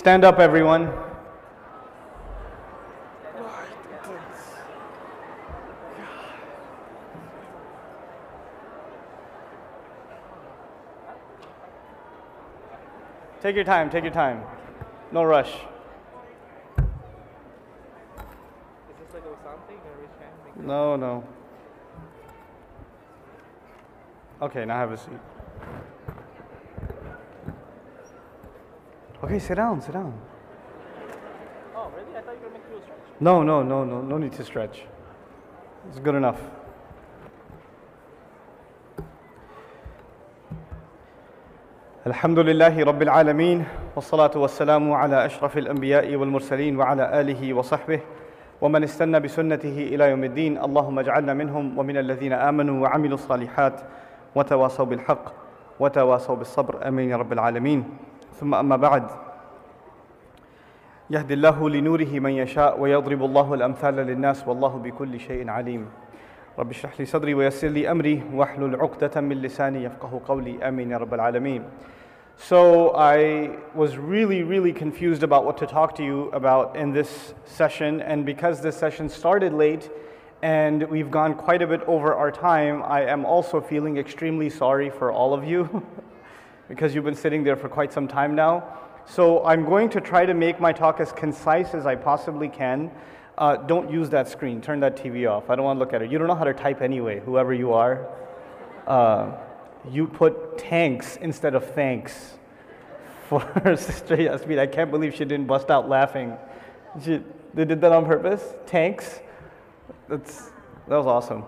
Stand up, everyone. Take your time, take your time. No rush. No, no. Okay, now have a seat. Okay, sit down, sit down. Oh, really? I thought you were going to make a stretch. No, no, no, no, no need to stretch. It's good enough. الحمد لله رب العالمين والصلاة والسلام على أشرف الأنبياء والمرسلين وعلى آله وصحبه ومن استنى بسنته إلى يوم الدين اللهم اجعلنا منهم ومن الذين آمنوا وعملوا الصالحات وتواصوا بالحق وتواصوا بالصبر آمين يا رب العالمين ثم أما بعد يهدي الله لنوره من يشاء ويضرب الله الأمثال للناس والله بكل شيء عليم رب اشرح لي صدري ويسر لي أمري واحلل عقدة من لساني يفقه قولي آمين يا رب العالمين So I was really, really confused about what to talk to you about in this session. And because this session started late and we've gone quite a bit over our time, I am also feeling extremely sorry for all of you because you've been sitting there for quite some time now. So I'm going to try to make my talk as concise as I possibly can. Uh, don't use that screen. Turn that TV off. I don't want to look at it. You don't know how to type anyway, whoever you are. Uh, you put tanks instead of thanks for Sister Yasmin. I can't believe she didn't bust out laughing. She, they did that on purpose? Tanks? That's, that was awesome.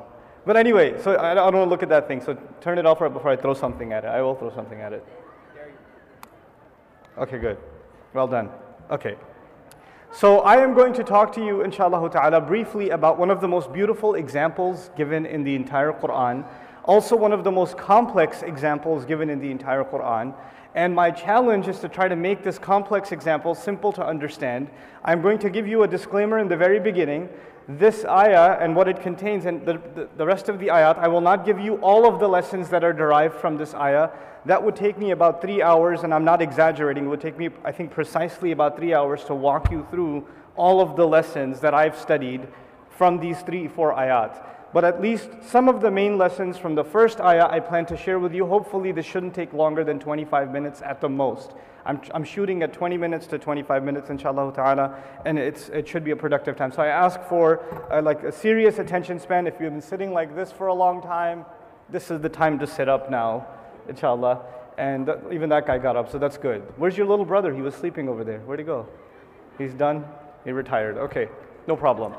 But anyway, so I, don't want to look at that thing. So turn it off right before I throw something at it. I will throw something at it. Okay, good. Well done. Okay. So I am going to talk to you, inshallah ta'ala, briefly about one of the most beautiful examples given in the entire Quran, also one of the most complex examples given in the entire Quran. And my challenge is to try to make this complex example simple to understand. I'm going to give you a disclaimer in the very beginning. This ayah and what it contains, and the, the, the rest of the ayat, I will not give you all of the lessons that are derived from this ayah. That would take me about three hours, and I'm not exaggerating. It would take me, I think, precisely about three hours to walk you through all of the lessons that I've studied from these three, four ayat. But at least some of the main lessons from the first ayah I plan to share with you. Hopefully, this shouldn't take longer than 25 minutes at the most. I'm, I'm shooting at 20 minutes to 25 minutes, inshallah ta'ala, and it's, it should be a productive time. So I ask for uh, like a serious attention span. If you've been sitting like this for a long time, this is the time to sit up now, inshallah. And th- even that guy got up, so that's good. Where's your little brother? He was sleeping over there. Where'd he go? He's done? He retired. Okay, no problem.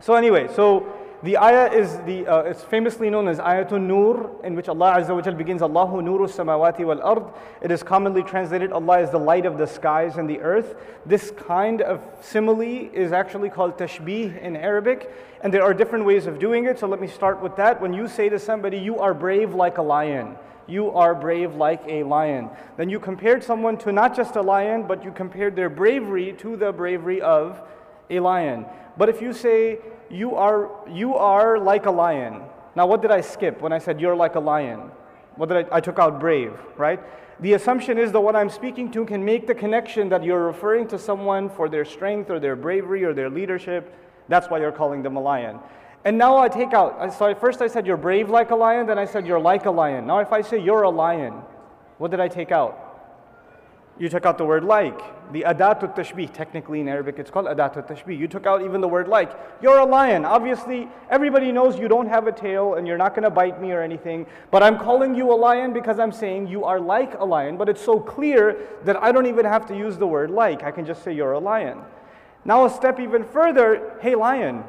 So anyway, so the ayah is the uh, it's famously known as Ayatul Nur, in which Allah Azza wa Jal begins Allahu Nuru Samawati wal Ard. It is commonly translated Allah is the light of the skies and the earth. This kind of simile is actually called tashbih in Arabic, and there are different ways of doing it. So let me start with that. When you say to somebody, "You are brave like a lion," you are brave like a lion. Then you compared someone to not just a lion, but you compared their bravery to the bravery of a lion. But if you say, you are, you are like a lion. Now, what did I skip when I said you're like a lion? What did I, I took out brave, right? The assumption is that what I'm speaking to can make the connection that you're referring to someone for their strength or their bravery or their leadership. That's why you're calling them a lion. And now I take out, so first I said you're brave like a lion, then I said you're like a lion. Now, if I say you're a lion, what did I take out? You took out the word like. The adatut tashbih, technically in Arabic it's called adatut tashbih. You took out even the word like. You're a lion. Obviously, everybody knows you don't have a tail and you're not going to bite me or anything. But I'm calling you a lion because I'm saying you are like a lion. But it's so clear that I don't even have to use the word like. I can just say you're a lion. Now, a step even further hey, lion.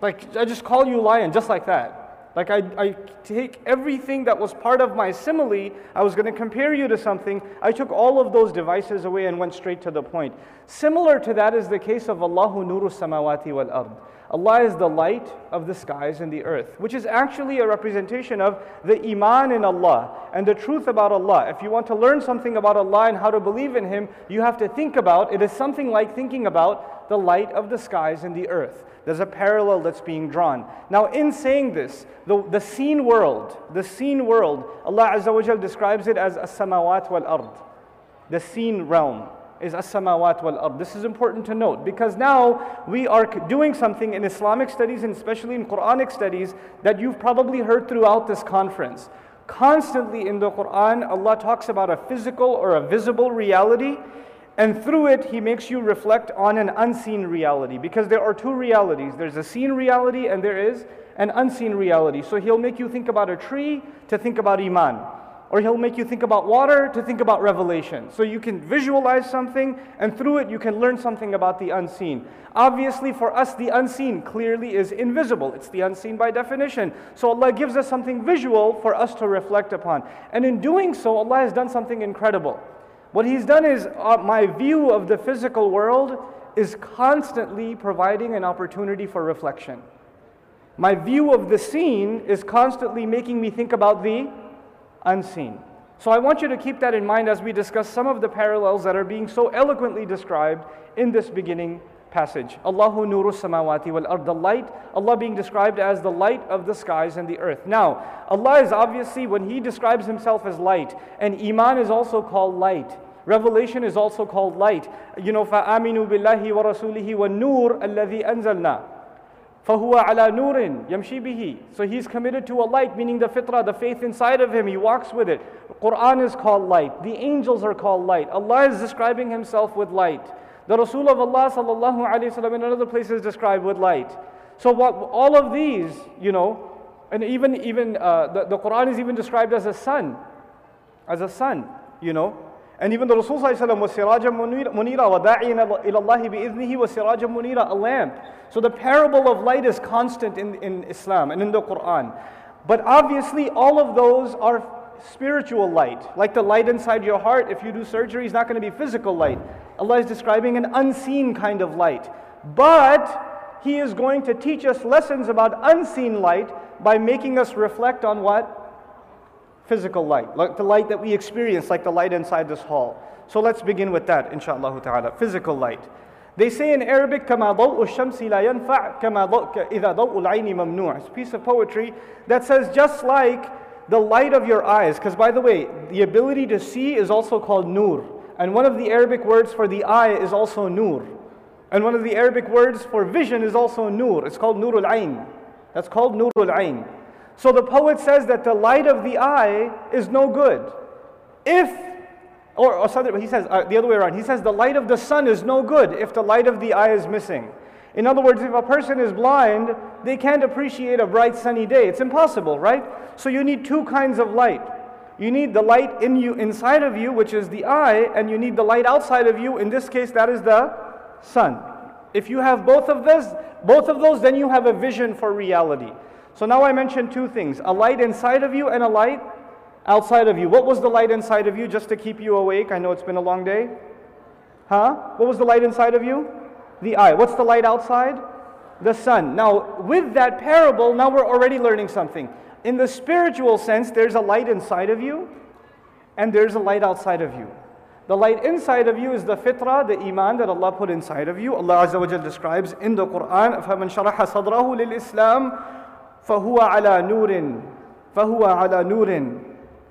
Like, I just call you lion just like that. Like I, I take everything that was part of my simile, I was going to compare you to something. I took all of those devices away and went straight to the point. Similar to that is the case of Allahu Nuru Samawati wal Ard. Allah is the light of the skies and the earth, which is actually a representation of the Iman in Allah and the truth about Allah. If you want to learn something about Allah and how to believe in Him, you have to think about it is something like thinking about the light of the skies and the earth. There's a parallel that's being drawn. Now, in saying this, the, the seen world, the seen world, Allah Azza wa describes it as a samawat wal ard, the seen realm. Is as-samawat wal ard. This is important to note because now we are doing something in Islamic studies and especially in Quranic studies that you've probably heard throughout this conference. Constantly in the Quran, Allah talks about a physical or a visible reality and through it, he makes you reflect on an unseen reality because there are two realities there's a seen reality and there is an unseen reality. So he'll make you think about a tree to think about Iman. Or he'll make you think about water to think about revelation. So you can visualize something and through it you can learn something about the unseen. Obviously, for us, the unseen clearly is invisible. It's the unseen by definition. So Allah gives us something visual for us to reflect upon. And in doing so, Allah has done something incredible. What he's done is uh, my view of the physical world is constantly providing an opportunity for reflection. My view of the scene is constantly making me think about the unseen. So I want you to keep that in mind as we discuss some of the parallels that are being so eloquently described in this beginning passage. Allahu nuru samawati wal ard, the light, Allah being described as the light of the skies and the earth. Now, Allah is obviously, when He describes Himself as light, and Iman is also called light. Revelation is also called light. You know, فَآمِنُوا بِاللَّهِ وَرَسُولِهِ وَالنُّورِ الَّذِي أَنزَلْنَا فَهُوَ عَلَى نُورٍ يَمْشِي بِهِ So he's committed to a light, meaning the fitrah, the faith inside of him. He walks with it. Quran is called light. The angels are called light. Allah is describing himself with light. The Rasul of Allah sallallahu alayhi wasallam in another place is described with light. So what, all of these, you know, and even even uh, the, the Quran is even described as a sun, as a sun, you know. And even the Rasul was sirajan munira wa da'ina ila Allah bi'idhnihi wa sirajan munira, a lamp. So the parable of light is constant in, in Islam and in the Quran. But obviously all of those are spiritual light, like the light inside your heart. If you do surgery, it's not going to be physical light. Allah is describing an unseen kind of light. But He is going to teach us lessons about unseen light by making us reflect on what? Physical light, like the light that we experience, like the light inside this hall. So let's begin with that, inshallah ta'ala. Physical light. They say in Arabic, كما ضوء الشمس لا ينفع كما ضوء إذا ضوء العين ممنوع. It's a piece of poetry that says just like the light of your eyes, because by the way, the ability to see is also called nur. And one of the Arabic words for the eye is also nur. And one of the Arabic words for vision is also nur. It's called nurul ayn. That's called nurul ayn. So the poet says that the light of the eye is no good. If, or, or he says uh, the other way around, he says the light of the sun is no good if the light of the eye is missing. In other words, if a person is blind, they can't appreciate a bright sunny day. It's impossible, right? So you need two kinds of light. You need the light in you inside of you, which is the eye, and you need the light outside of you. In this case, that is the sun. If you have both of this, both of those, then you have a vision for reality. So now I mentioned two things: a light inside of you and a light outside of you. What was the light inside of you just to keep you awake? I know it's been a long day. Huh? What was the light inside of you? the eye. What's the light outside? The sun. Now, with that parable, now we're already learning something. In the spiritual sense, there's a light inside of you, and there's a light outside of you. The light inside of you is the fitrah, the iman that Allah put inside of you. Allah Azza wa Jal describes in the Quran, فَمَنْ شَرَحَ صَدْرَهُ لِلْإِسْلَامِ فَهُوَ عَلَى نُورٍ فَهُوَ عَلَى نُورٍ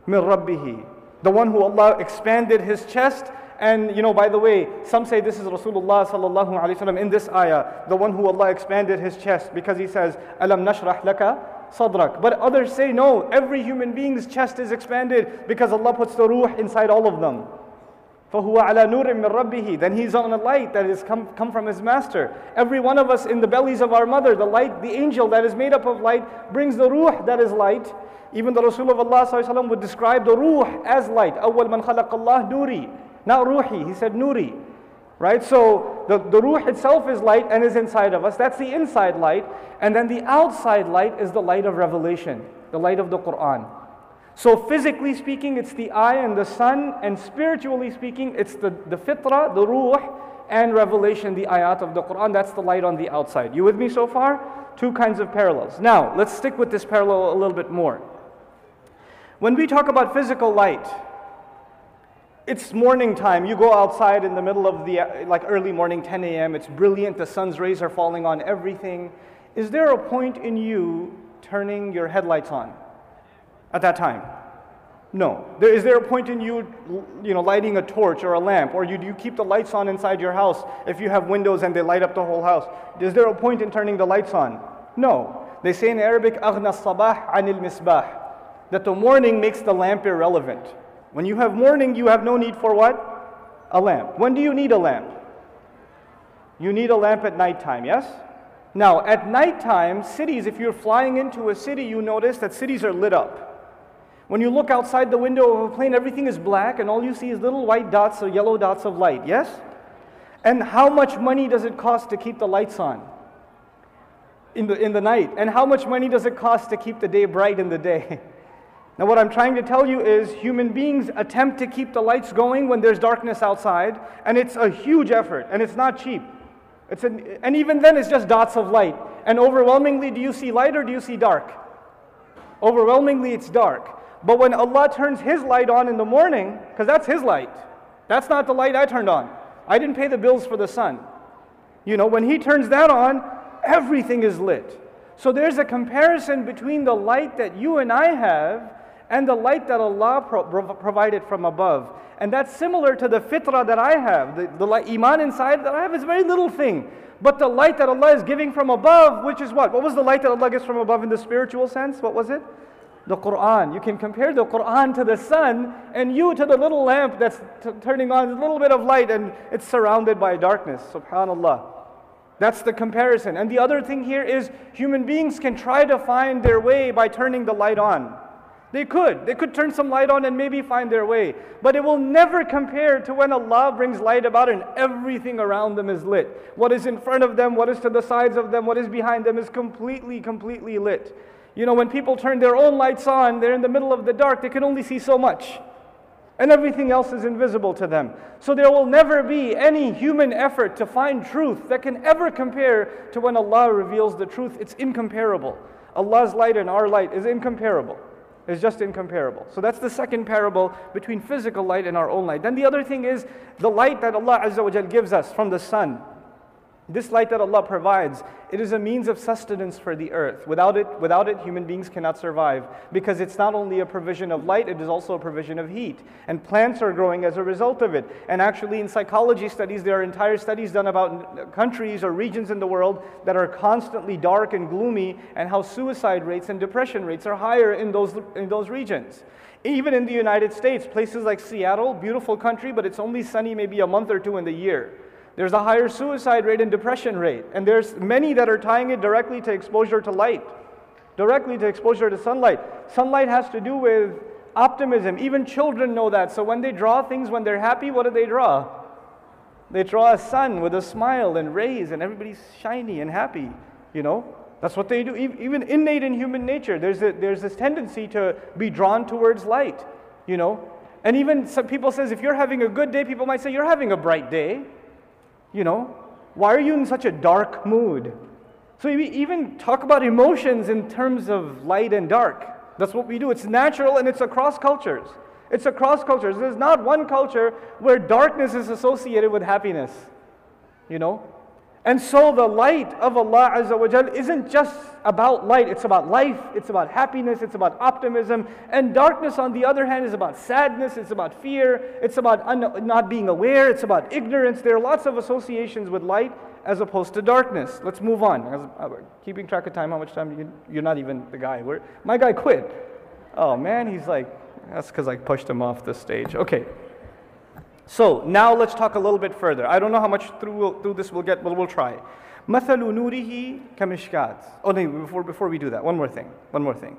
مِنْ رَبِّهِ The one who Allah expanded his chest and you know, by the way, some say this is Rasulullah sallallahu alaihi wasallam in this ayah, the one who Allah expanded his chest because he says, "Alam nashrah laka sadrak." But others say no, every human being's chest is expanded because Allah puts the ruh inside all of them. فَهُوَ عَلَى نُورٍ مِّن رَبِّهِ Then he's on a light that has come, come from his master. Every one of us in the bellies of our mother, the light, the angel that is made up of light, brings the ruh that is light. Even the Rasul of Allah would describe the ruh as light. أَوَّل مَنْ خَلَقَ اللَّهِ نُورِي not ruhi, he said nuri. Right? So the, the ruh itself is light and is inside of us. That's the inside light. And then the outside light is the light of revelation, the light of the Quran. So physically speaking, it's the eye and the sun, and spiritually speaking, it's the, the fitrah, the ruh, and revelation, the ayat of the Quran. That's the light on the outside. You with me so far? Two kinds of parallels. Now, let's stick with this parallel a little bit more. When we talk about physical light, it's morning time. You go outside in the middle of the, like early morning, 10 a.m. It's brilliant. The sun's rays are falling on everything. Is there a point in you turning your headlights on at that time? No. There, is there a point in you, you know, lighting a torch or a lamp, or you, do you keep the lights on inside your house if you have windows and they light up the whole house? Is there a point in turning the lights on? No. They say in Arabic, أغنى الصباح عن المصباح, that the morning makes the lamp irrelevant. When you have morning, you have no need for what? A lamp. When do you need a lamp? You need a lamp at nighttime, yes? Now, at nighttime, cities, if you're flying into a city, you notice that cities are lit up. When you look outside the window of a plane, everything is black and all you see is little white dots or yellow dots of light, yes? And how much money does it cost to keep the lights on in the, in the night? And how much money does it cost to keep the day bright in the day? Now, what I'm trying to tell you is human beings attempt to keep the lights going when there's darkness outside, and it's a huge effort, and it's not cheap. It's an, and even then, it's just dots of light. And overwhelmingly, do you see light or do you see dark? Overwhelmingly, it's dark. But when Allah turns His light on in the morning, because that's His light, that's not the light I turned on. I didn't pay the bills for the sun. You know, when He turns that on, everything is lit. So there's a comparison between the light that you and I have and the light that Allah pro- provided from above. And that's similar to the fitrah that I have. The, the light, iman inside that I have is a very little thing. But the light that Allah is giving from above, which is what? What was the light that Allah gives from above in the spiritual sense? What was it? The Quran. You can compare the Quran to the sun and you to the little lamp that's t- turning on a little bit of light and it's surrounded by darkness. Subhanallah. That's the comparison. And the other thing here is human beings can try to find their way by turning the light on. They could. They could turn some light on and maybe find their way. But it will never compare to when Allah brings light about and everything around them is lit. What is in front of them, what is to the sides of them, what is behind them is completely, completely lit. You know, when people turn their own lights on, they're in the middle of the dark, they can only see so much. And everything else is invisible to them. So there will never be any human effort to find truth that can ever compare to when Allah reveals the truth. It's incomparable. Allah's light and our light is incomparable. It's just incomparable. So that's the second parable between physical light and our own light. Then the other thing is the light that Allah Azza wa gives us from the sun. This light that Allah provides, it is a means of sustenance for the earth. Without it, without it, human beings cannot survive because it's not only a provision of light, it is also a provision of heat. And plants are growing as a result of it. And actually, in psychology studies, there are entire studies done about countries or regions in the world that are constantly dark and gloomy, and how suicide rates and depression rates are higher in those, in those regions. Even in the United States, places like Seattle, beautiful country, but it's only sunny maybe a month or two in the year. There's a higher suicide rate and depression rate. And there's many that are tying it directly to exposure to light, directly to exposure to sunlight. Sunlight has to do with optimism. Even children know that. So when they draw things, when they're happy, what do they draw? They draw a sun with a smile and rays, and everybody's shiny and happy, you know? That's what they do. Even innate in human nature, there's, a, there's this tendency to be drawn towards light, you know? And even some people says if you're having a good day, people might say you're having a bright day. You know, why are you in such a dark mood? So we even talk about emotions in terms of light and dark. That's what we do. It's natural and it's across cultures. It's across cultures. There's not one culture where darkness is associated with happiness. You know? And so the light of Allah Azza wa Jal isn't just about light, it's about life, it's about happiness, it's about optimism. And darkness, on the other hand, is about sadness, it's about fear, it's about un- not being aware, it's about ignorance. There are lots of associations with light as opposed to darkness. Let's move on. Uh, keeping track of time, how much time you, you're not even the guy. My guy quit. Oh man, he's like, that's because I pushed him off the stage. Okay. So now let's talk a little bit further. I don't know how much through, through this we'll get, but we'll try. مثل نوره كمشكات. Oh no, before, before we do that, one more thing. One more thing.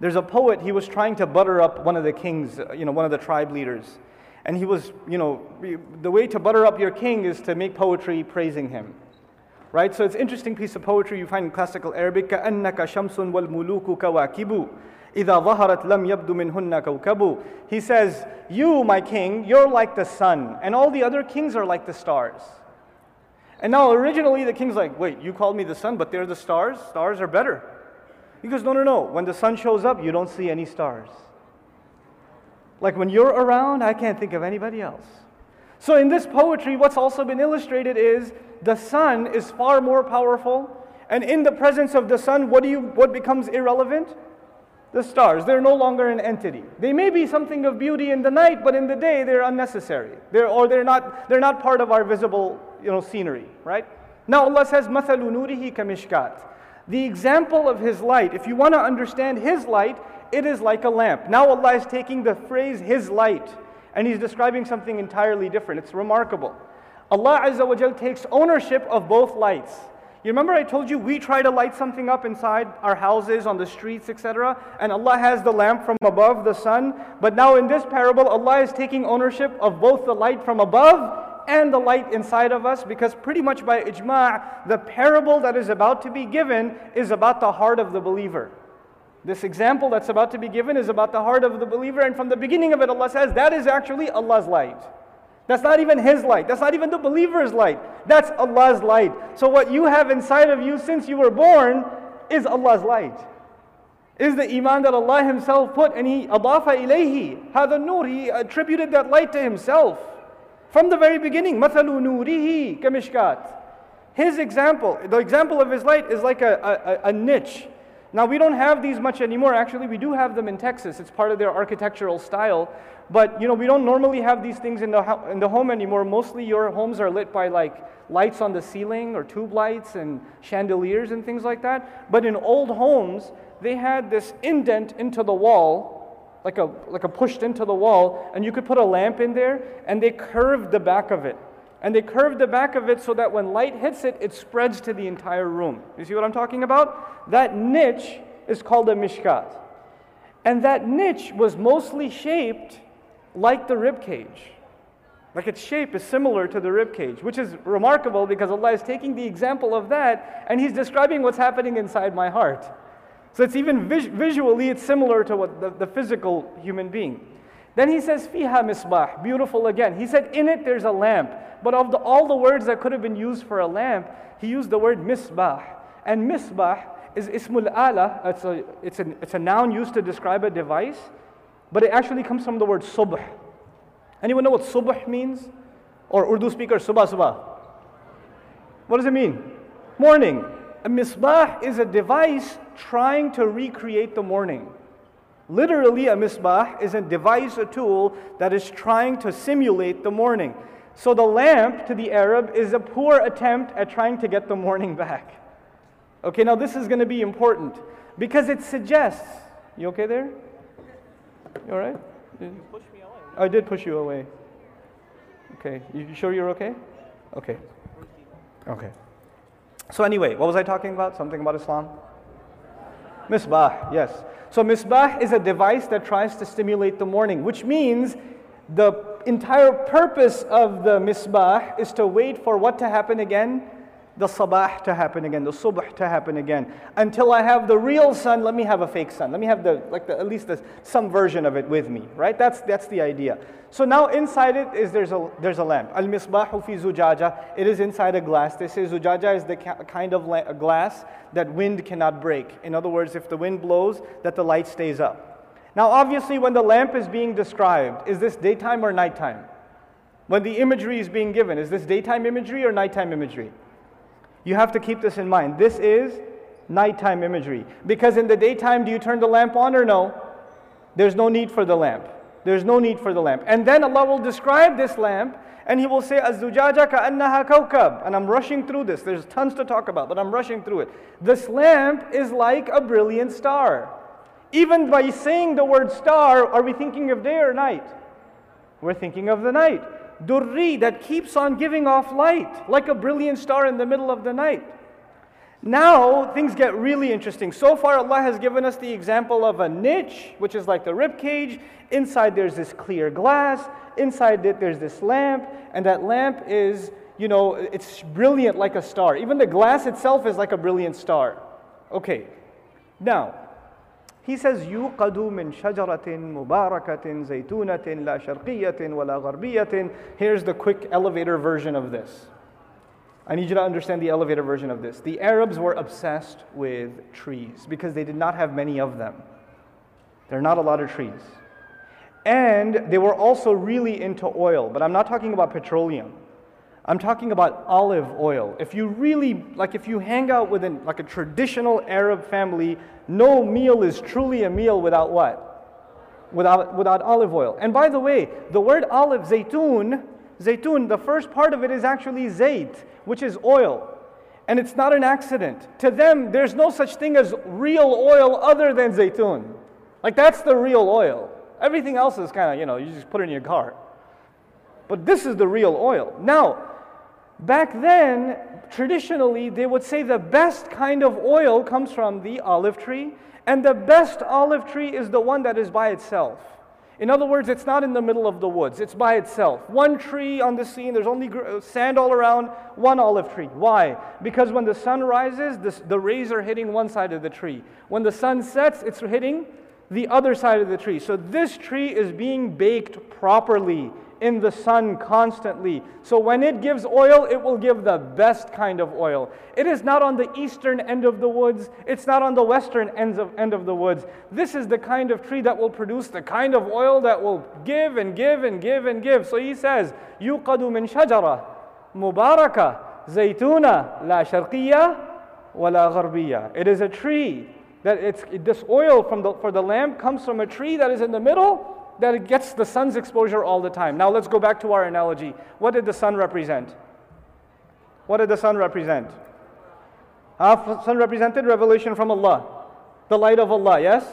There's a poet, he was trying to butter up one of the kings, you know, one of the tribe leaders. And he was, you know, the way to butter up your king is to make poetry praising him. Right? So it's an interesting piece of poetry you find in classical Arabic. كأنك شمس والملوك كواكب إذا ظهرت لم يبدو منهن كوكب. He says, You, my king, you're like the sun, and all the other kings are like the stars. And now, originally, the king's like, Wait, you called me the sun, but they're the stars? Stars are better. He goes, No, no, no. When the sun shows up, you don't see any stars. Like when you're around, I can't think of anybody else. So, in this poetry, what's also been illustrated is the sun is far more powerful. And in the presence of the sun, what, do you, what becomes irrelevant? The stars, they're no longer an entity. They may be something of beauty in the night, but in the day they're unnecessary. They're, or they're not, they're not part of our visible you know, scenery, right? Now Allah says, مَثَلُ نُورِهِ كَمِشْكَاتٍ The example of His light, if you want to understand His light, it is like a lamp. Now Allah is taking the phrase His light and He's describing something entirely different. It's remarkable. Allah Azza wa Jal takes ownership of both lights. You remember I told you we try to light something up inside our houses, on the streets, etc. And Allah has the lamp from above, the sun. But now in this parable, Allah is taking ownership of both the light from above and the light inside of us because pretty much by ijma' the parable that is about to be given is about the heart of the believer. This example that's about to be given is about the heart of the believer and from the beginning of it Allah says that is actually Allah's light. That's not even His light. That's not even the believer's light. That's Allah's light. So, what you have inside of you since you were born is Allah's light. Is the iman that Allah Himself put and He adafa ilayhi, hada nur, He attributed that light to Himself. From the very beginning, mathalu nurihi kamishkat. His example, the example of His light is like a, a, a niche now, we don't have these much anymore. Actually, we do have them in Texas. It's part of their architectural style. But you know, we don't normally have these things in the, in the home anymore. Mostly your homes are lit by like lights on the ceiling or tube lights and chandeliers and things like that. But in old homes, they had this indent into the wall, like a, like a pushed into the wall, and you could put a lamp in there, and they curved the back of it. And they curved the back of it so that when light hits it, it spreads to the entire room. You see what I'm talking about? That niche is called a mishkat. And that niche was mostly shaped like the rib cage. Like its shape is similar to the rib cage, which is remarkable because Allah is taking the example of that and He's describing what's happening inside my heart. So it's even vis- visually, it's similar to what the, the physical human being. Then he says, Fiha misbah, beautiful again. He said, in it there's a lamp. But of the, all the words that could have been used for a lamp, he used the word misbah. And misbah is ismul ala, it's a, it's, a, it's a noun used to describe a device. But it actually comes from the word subh. Anyone know what subh means? Or Urdu speaker, subah subah. What does it mean? Morning. A misbah is a device trying to recreate the morning. Literally, a misbah is a device, a tool that is trying to simulate the morning. So the lamp to the Arab is a poor attempt at trying to get the morning back. Okay, now this is going to be important because it suggests. You okay there? You all right? You pushed me away. I did push you away. Okay. You sure you're okay? Okay. Okay. So anyway, what was I talking about? Something about Islam? Misbah, yes. So misbah is a device that tries to stimulate the morning, which means the entire purpose of the misbah is to wait for what to happen again? The sabah to happen again, the subh to happen again. Until I have the real sun, let me have a fake sun. Let me have the like the, at least the, some version of it with me, right? That's that's the idea. So now inside it is there's a there's a lamp. Al misbahu fi zujaja. It is inside a glass. They say zujaja is the kind of la- glass that wind cannot break. In other words, if the wind blows, that the light stays up. Now, obviously, when the lamp is being described, is this daytime or nighttime? When the imagery is being given, is this daytime imagery or nighttime imagery? You have to keep this in mind. This is nighttime imagery. Because in the daytime, do you turn the lamp on or no? There's no need for the lamp. There's no need for the lamp. And then Allah will describe this lamp and He will say, Az-zujaja ka'annaha kawkab. And I'm rushing through this. There's tons to talk about, but I'm rushing through it. This lamp is like a brilliant star. Even by saying the word star, are we thinking of day or night? We're thinking of the night durri that keeps on giving off light, like a brilliant star in the middle of the night. Now things get really interesting. So far, Allah has given us the example of a niche, which is like the rib cage. Inside there's this clear glass. Inside it there's this lamp, and that lamp is, you know, it's brilliant like a star. Even the glass itself is like a brilliant star. Okay. Now, he says, يُوقَدُ مِنْ شَجَرَةٍ مُبَارَكَةٍ زَيْتُونَةٍ لَا شَرْقِيَّةٍ وَلَا غَرْبِيَّةٍ Here's the quick elevator version of this. I need you to understand the elevator version of this. The Arabs were obsessed with trees because they did not have many of them. There are not a lot of trees. And they were also really into oil, but I'm not talking about petroleum. I'm talking about olive oil. If you really, like if you hang out with an, like a traditional Arab family, no meal is truly a meal without what? Without, without olive oil. And by the way, the word olive, zaytun, zaytun, the first part of it is actually zayt, which is oil. And it's not an accident. To them, there's no such thing as real oil other than zaytun. Like that's the real oil. Everything else is kind of, you know, you just put it in your car. But this is the real oil. Now, back then, traditionally, they would say the best kind of oil comes from the olive tree, and the best olive tree is the one that is by itself. In other words, it's not in the middle of the woods, it's by itself. One tree on the scene, there's only sand all around, one olive tree. Why? Because when the sun rises, the, the rays are hitting one side of the tree. When the sun sets, it's hitting the other side of the tree. So this tree is being baked properly in the sun constantly. So when it gives oil, it will give the best kind of oil. It is not on the eastern end of the woods, it's not on the western ends of, end of the woods. This is the kind of tree that will produce the kind of oil that will give and give and give and give. So he says, يُقَدُ مِنْ شَجَرَةٍ مُبَارَكَةٍ زَيْتُونَ لَا شَرْقِيَّةٍ وَلَا غَرْبِيَّةٍ It is a tree that it's, this oil from the, for the lamp comes from a tree that is in the middle that it gets the sun's exposure all the time. Now let's go back to our analogy. What did the sun represent? What did the sun represent? Uh, sun represented revelation from Allah, the light of Allah, yes?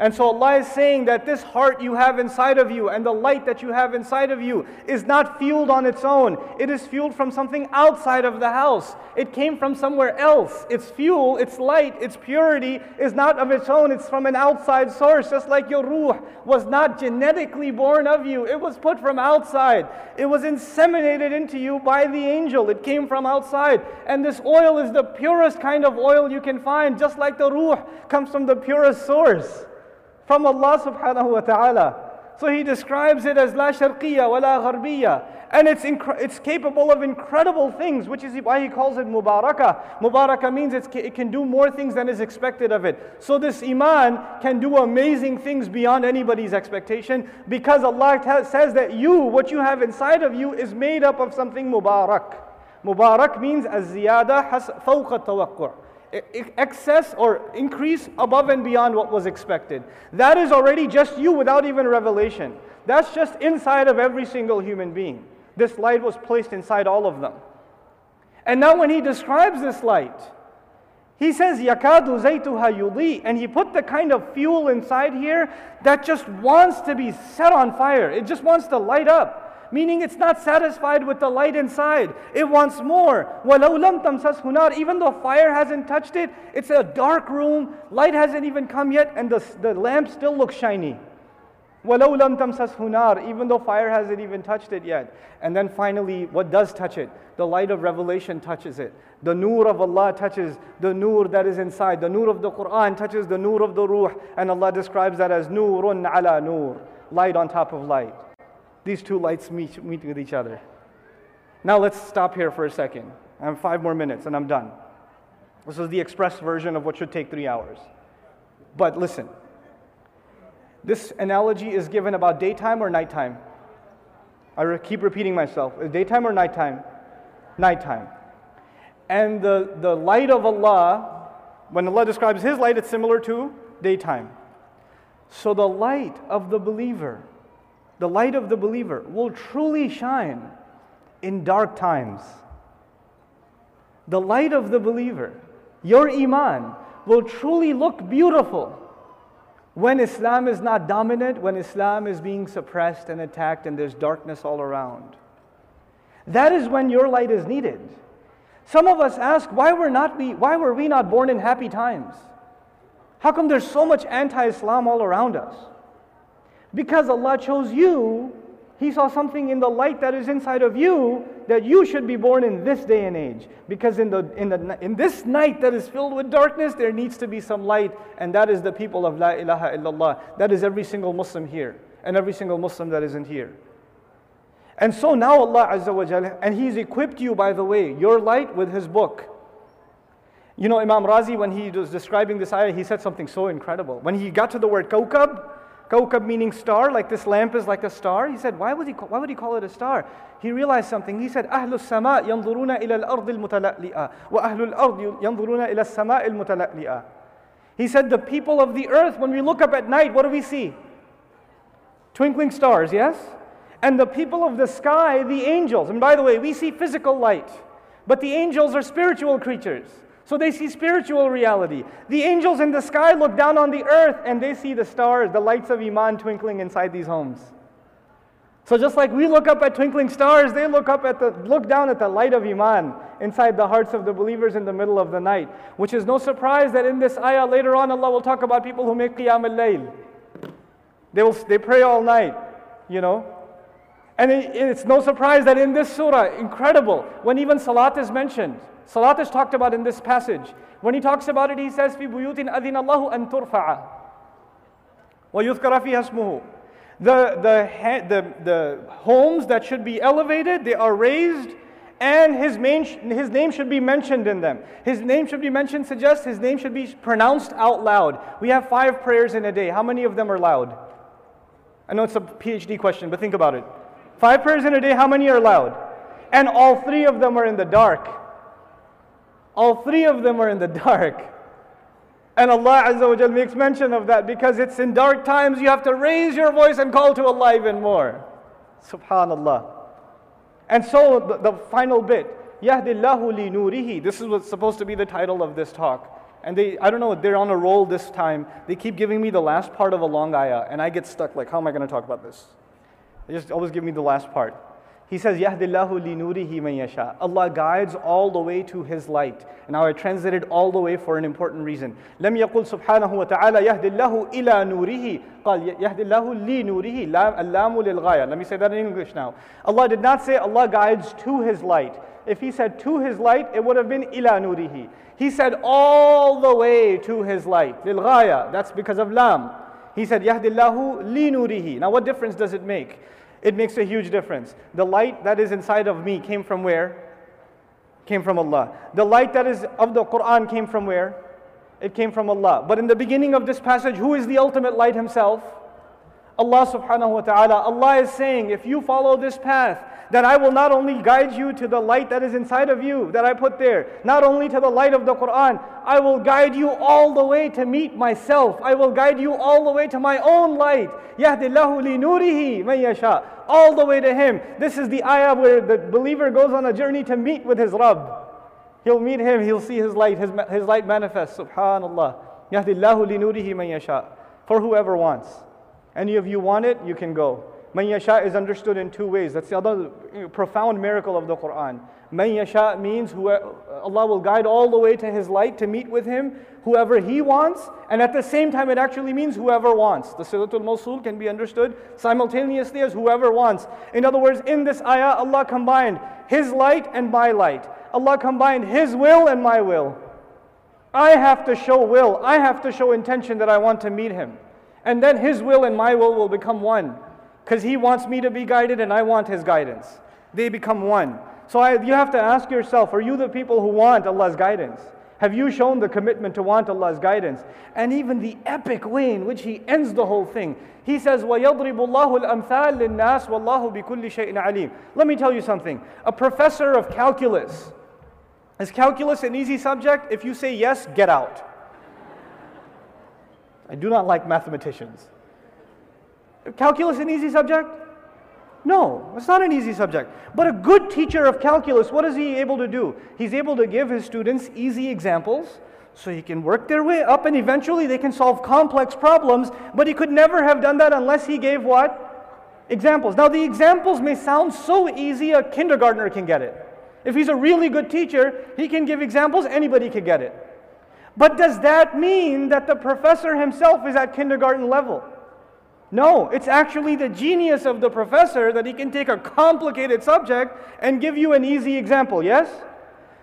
And so Allah is saying that this heart you have inside of you and the light that you have inside of you is not fueled on its own. It is fueled from something outside of the house. It came from somewhere else. Its fuel, its light, its purity is not of its own. It's from an outside source. Just like your ruh was not genetically born of you. It was put from outside. It was inseminated into you by the angel. It came from outside. And this oil is the purest kind of oil you can find. Just like the ruh comes from the purest source from Allah subhanahu wa ta'ala. So he describes it as la sharqiyya wa la gharbiyya. And it's, it's capable of incredible things, which is why he calls it mubarakah. Mubarakah means it can do more things than is expected of it. So this iman can do amazing things beyond anybody's expectation because Allah says that you, what you have inside of you, is made up of something mubarak. Mubarak means az-ziyada fawqa tawaqqa excess or increase above and beyond what was expected. That is already just you without even revelation. That's just inside of every single human being. This light was placed inside all of them. And now, when he describes this light, he says, Yakadu zaytuha yudi, and he put the kind of fuel inside here that just wants to be set on fire. It just wants to light up meaning it's not satisfied with the light inside. It wants more. Even though fire hasn't touched it, it's a dark room, light hasn't even come yet, and the, the lamp still looks shiny. Even though fire hasn't even touched it yet. And then finally, what does touch it? The light of revelation touches it. The nur of Allah touches the nur that is inside. The nur of the Quran touches the nur of the ruh. And Allah describes that as nurun ala nur. Light on top of light these two lights meet, meet with each other. Now let's stop here for a second. I have five more minutes and I'm done. This is the express version of what should take three hours. But listen, this analogy is given about daytime or nighttime. I re- keep repeating myself. Daytime or nighttime? Nighttime. And the, the light of Allah, when Allah describes His light, it's similar to daytime. So the light of the believer the light of the believer will truly shine in dark times. The light of the believer, your iman, will truly look beautiful when Islam is not dominant, when Islam is being suppressed and attacked and there's darkness all around. That is when your light is needed. Some of us ask, why were, not we, why were we not born in happy times? How come there's so much anti Islam all around us? Because Allah chose you, He saw something in the light that is inside of you that you should be born in this day and age. Because in, the, in, the, in this night that is filled with darkness, there needs to be some light, and that is the people of La ilaha illallah. That is every single Muslim here, and every single Muslim that isn't here. And so now Allah Azza wa Jalla, and He's equipped you, by the way, your light with His book. You know, Imam Razi, when he was describing this ayah, he said something so incredible. When he got to the word kawkab, Kawkab meaning star, like this lamp is like a star. He said, why would he, why would he call it a star? He realized something. He said, أهل السماء ينظرون إلى الأرض المتلألئة وأهل الأرض ينظرون إلى السماء المتلألئة. He said, the people of the earth, when we look up at night, what do we see? Twinkling stars, yes? And the people of the sky, the angels. And by the way, we see physical light, but the angels are spiritual creatures. So they see spiritual reality. The angels in the sky look down on the earth and they see the stars, the lights of Iman twinkling inside these homes. So just like we look up at twinkling stars, they look up at the look down at the light of Iman inside the hearts of the believers in the middle of the night. Which is no surprise that in this ayah later on Allah will talk about people who make qiyam al-layl. They will they pray all night, you know. And it, it's no surprise that in this surah, incredible, when even salat is mentioned, Salat is talked about in this passage. When he talks about it, he says, في بيوت أذن الله أن ترفع ويذكر فيها اسمه. The, the, the, the homes that should be elevated, they are raised, and his, main, his name should be mentioned in them. His name should be mentioned suggests his name should be pronounced out loud. We have five prayers in a day. How many of them are loud? I know it's a PhD question, but think about it. Five prayers in a day, how many are loud? And all three of them are in the dark. All three of them are in the dark. And Allah Azza wa makes mention of that because it's in dark times you have to raise your voice and call to Allah even more. Subhanallah. And so the, the final bit, Yahdillahu li nurihi. This is what's supposed to be the title of this talk. And they, I don't know, they're on a roll this time. They keep giving me the last part of a long ayah, and I get stuck like, how am I going to talk about this? They just always give me the last part. He says, Yahdillahu li nurihi man yasha. Allah guides all the way to His light. Now I translated all the way for an important reason. لم يقل سبحانه وتعالى يهدي إلى نوره قال يهدي الله لنوره اللام للغاية. Let me say that in English now. Allah did not say Allah guides to His light. If He said to His light, it would have been إلى نوره. He said all the way to His light. للغاية. That's because of lam. He said يهدي الله لنوره. Now what difference does it make? It makes a huge difference. The light that is inside of me came from where? Came from Allah. The light that is of the Quran came from where? It came from Allah. But in the beginning of this passage, who is the ultimate light Himself? Allah subhanahu wa ta'ala. Allah is saying, if you follow this path, that I will not only guide you to the light that is inside of you that I put there, not only to the light of the Quran, I will guide you all the way to meet myself. I will guide you all the way to my own light. Yahdillahu li nurihi. All the way to him. This is the ayah where the believer goes on a journey to meet with his Rabb. He'll meet him, he'll see his light, his, his light manifest. Subhanallah. Yahdillahu li nurihi. For whoever wants. Any of you want it, you can go. Man yasha is understood in two ways. That's the other profound miracle of the Quran. Man yasha means who, Allah will guide all the way to His light to meet with Him, whoever He wants, and at the same time it actually means whoever wants. The Silatul Mawsul can be understood simultaneously as whoever wants. In other words, in this ayah, Allah combined His light and my light. Allah combined His will and my will. I have to show will, I have to show intention that I want to meet Him. And then His will and my will will become one because He wants me to be guided and I want His guidance. They become one. So I, you have to ask yourself are you the people who want Allah's guidance? Have you shown the commitment to want Allah's guidance? And even the epic way in which He ends the whole thing. He says, وَيَضْرِبُ اللَّهُ الْأَمْثَالِ لِلنَّاسِ وَاللَّهُ بِكُلِّ شَيْءٍ عَلِيمٍ Let me tell you something. A professor of calculus, is calculus an easy subject? If you say yes, get out. I do not like mathematicians. Calculus an easy subject? No, it's not an easy subject. But a good teacher of calculus, what is he able to do? He's able to give his students easy examples so he can work their way up and eventually they can solve complex problems, but he could never have done that unless he gave what? Examples. Now, the examples may sound so easy, a kindergartner can get it. If he's a really good teacher, he can give examples, anybody can get it. But does that mean that the professor himself is at kindergarten level? No, it's actually the genius of the professor that he can take a complicated subject and give you an easy example, yes?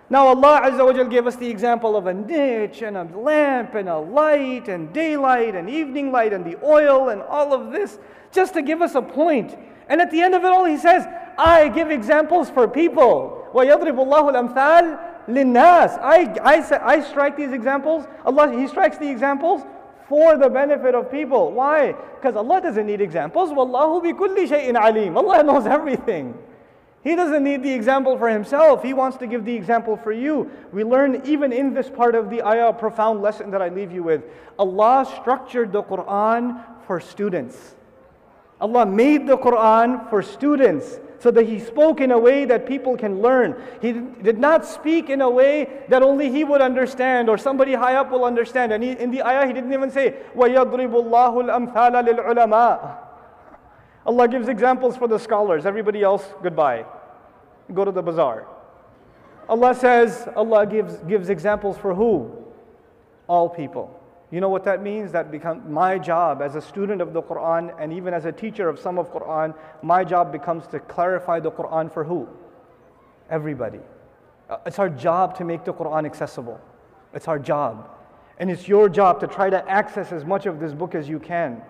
Now Allah Azza wa gave us the example of a niche and a lamp and a light and daylight and evening light and the oil and all of this just to give us a point. And at the end of it all, he says, I give examples for people. وَيَضْرِبُ اللَّهُ الْأَمْثَالِ لِلنَّاسِ I, I, I strike these examples, Allah, He strikes the examples for the benefit of people. Why? Because Allah doesn't need examples. Wallahu bi kulli shay'in alim. Allah knows everything. He doesn't need the example for himself. He wants to give the example for you. We learn even in this part of the ayah a profound lesson that I leave you with. Allah structured the Quran for students. Allah made the Quran for students so that He spoke in a way that people can learn. He did not speak in a way that only He would understand or somebody high up will understand. And he, in the ayah, He didn't even say, وَيَضْرِبُ اللَّهُ الْأَمْثَالَ لِلْعُلَمَاءِ Allah gives examples for the scholars. Everybody else, goodbye. Go to the bazaar. Allah says, Allah gives, gives examples for who? All people. You know what that means? That becomes my job as a student of the Quran and even as a teacher of some of Quran, my job becomes to clarify the Quran for who? Everybody. Uh, It's our job to make the Quran accessible. It's our job. And it's your job to try to access as much of this book as you can.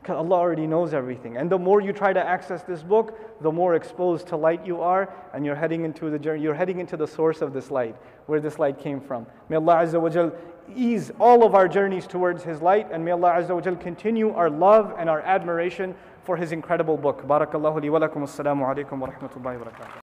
Because Allah already knows everything. And the more you try to access this book, the more exposed to light you are, and you're heading into the journey, you're heading into the source of this light, where this light came from. May Allah Azza wa Jal ease all of our journeys towards His light, and may Allah Azza wa Jal continue our love and our admiration for His incredible book. Barakallahu li wa lakum. Assalamu alaikum wa rahmatullahi wa barakatuh.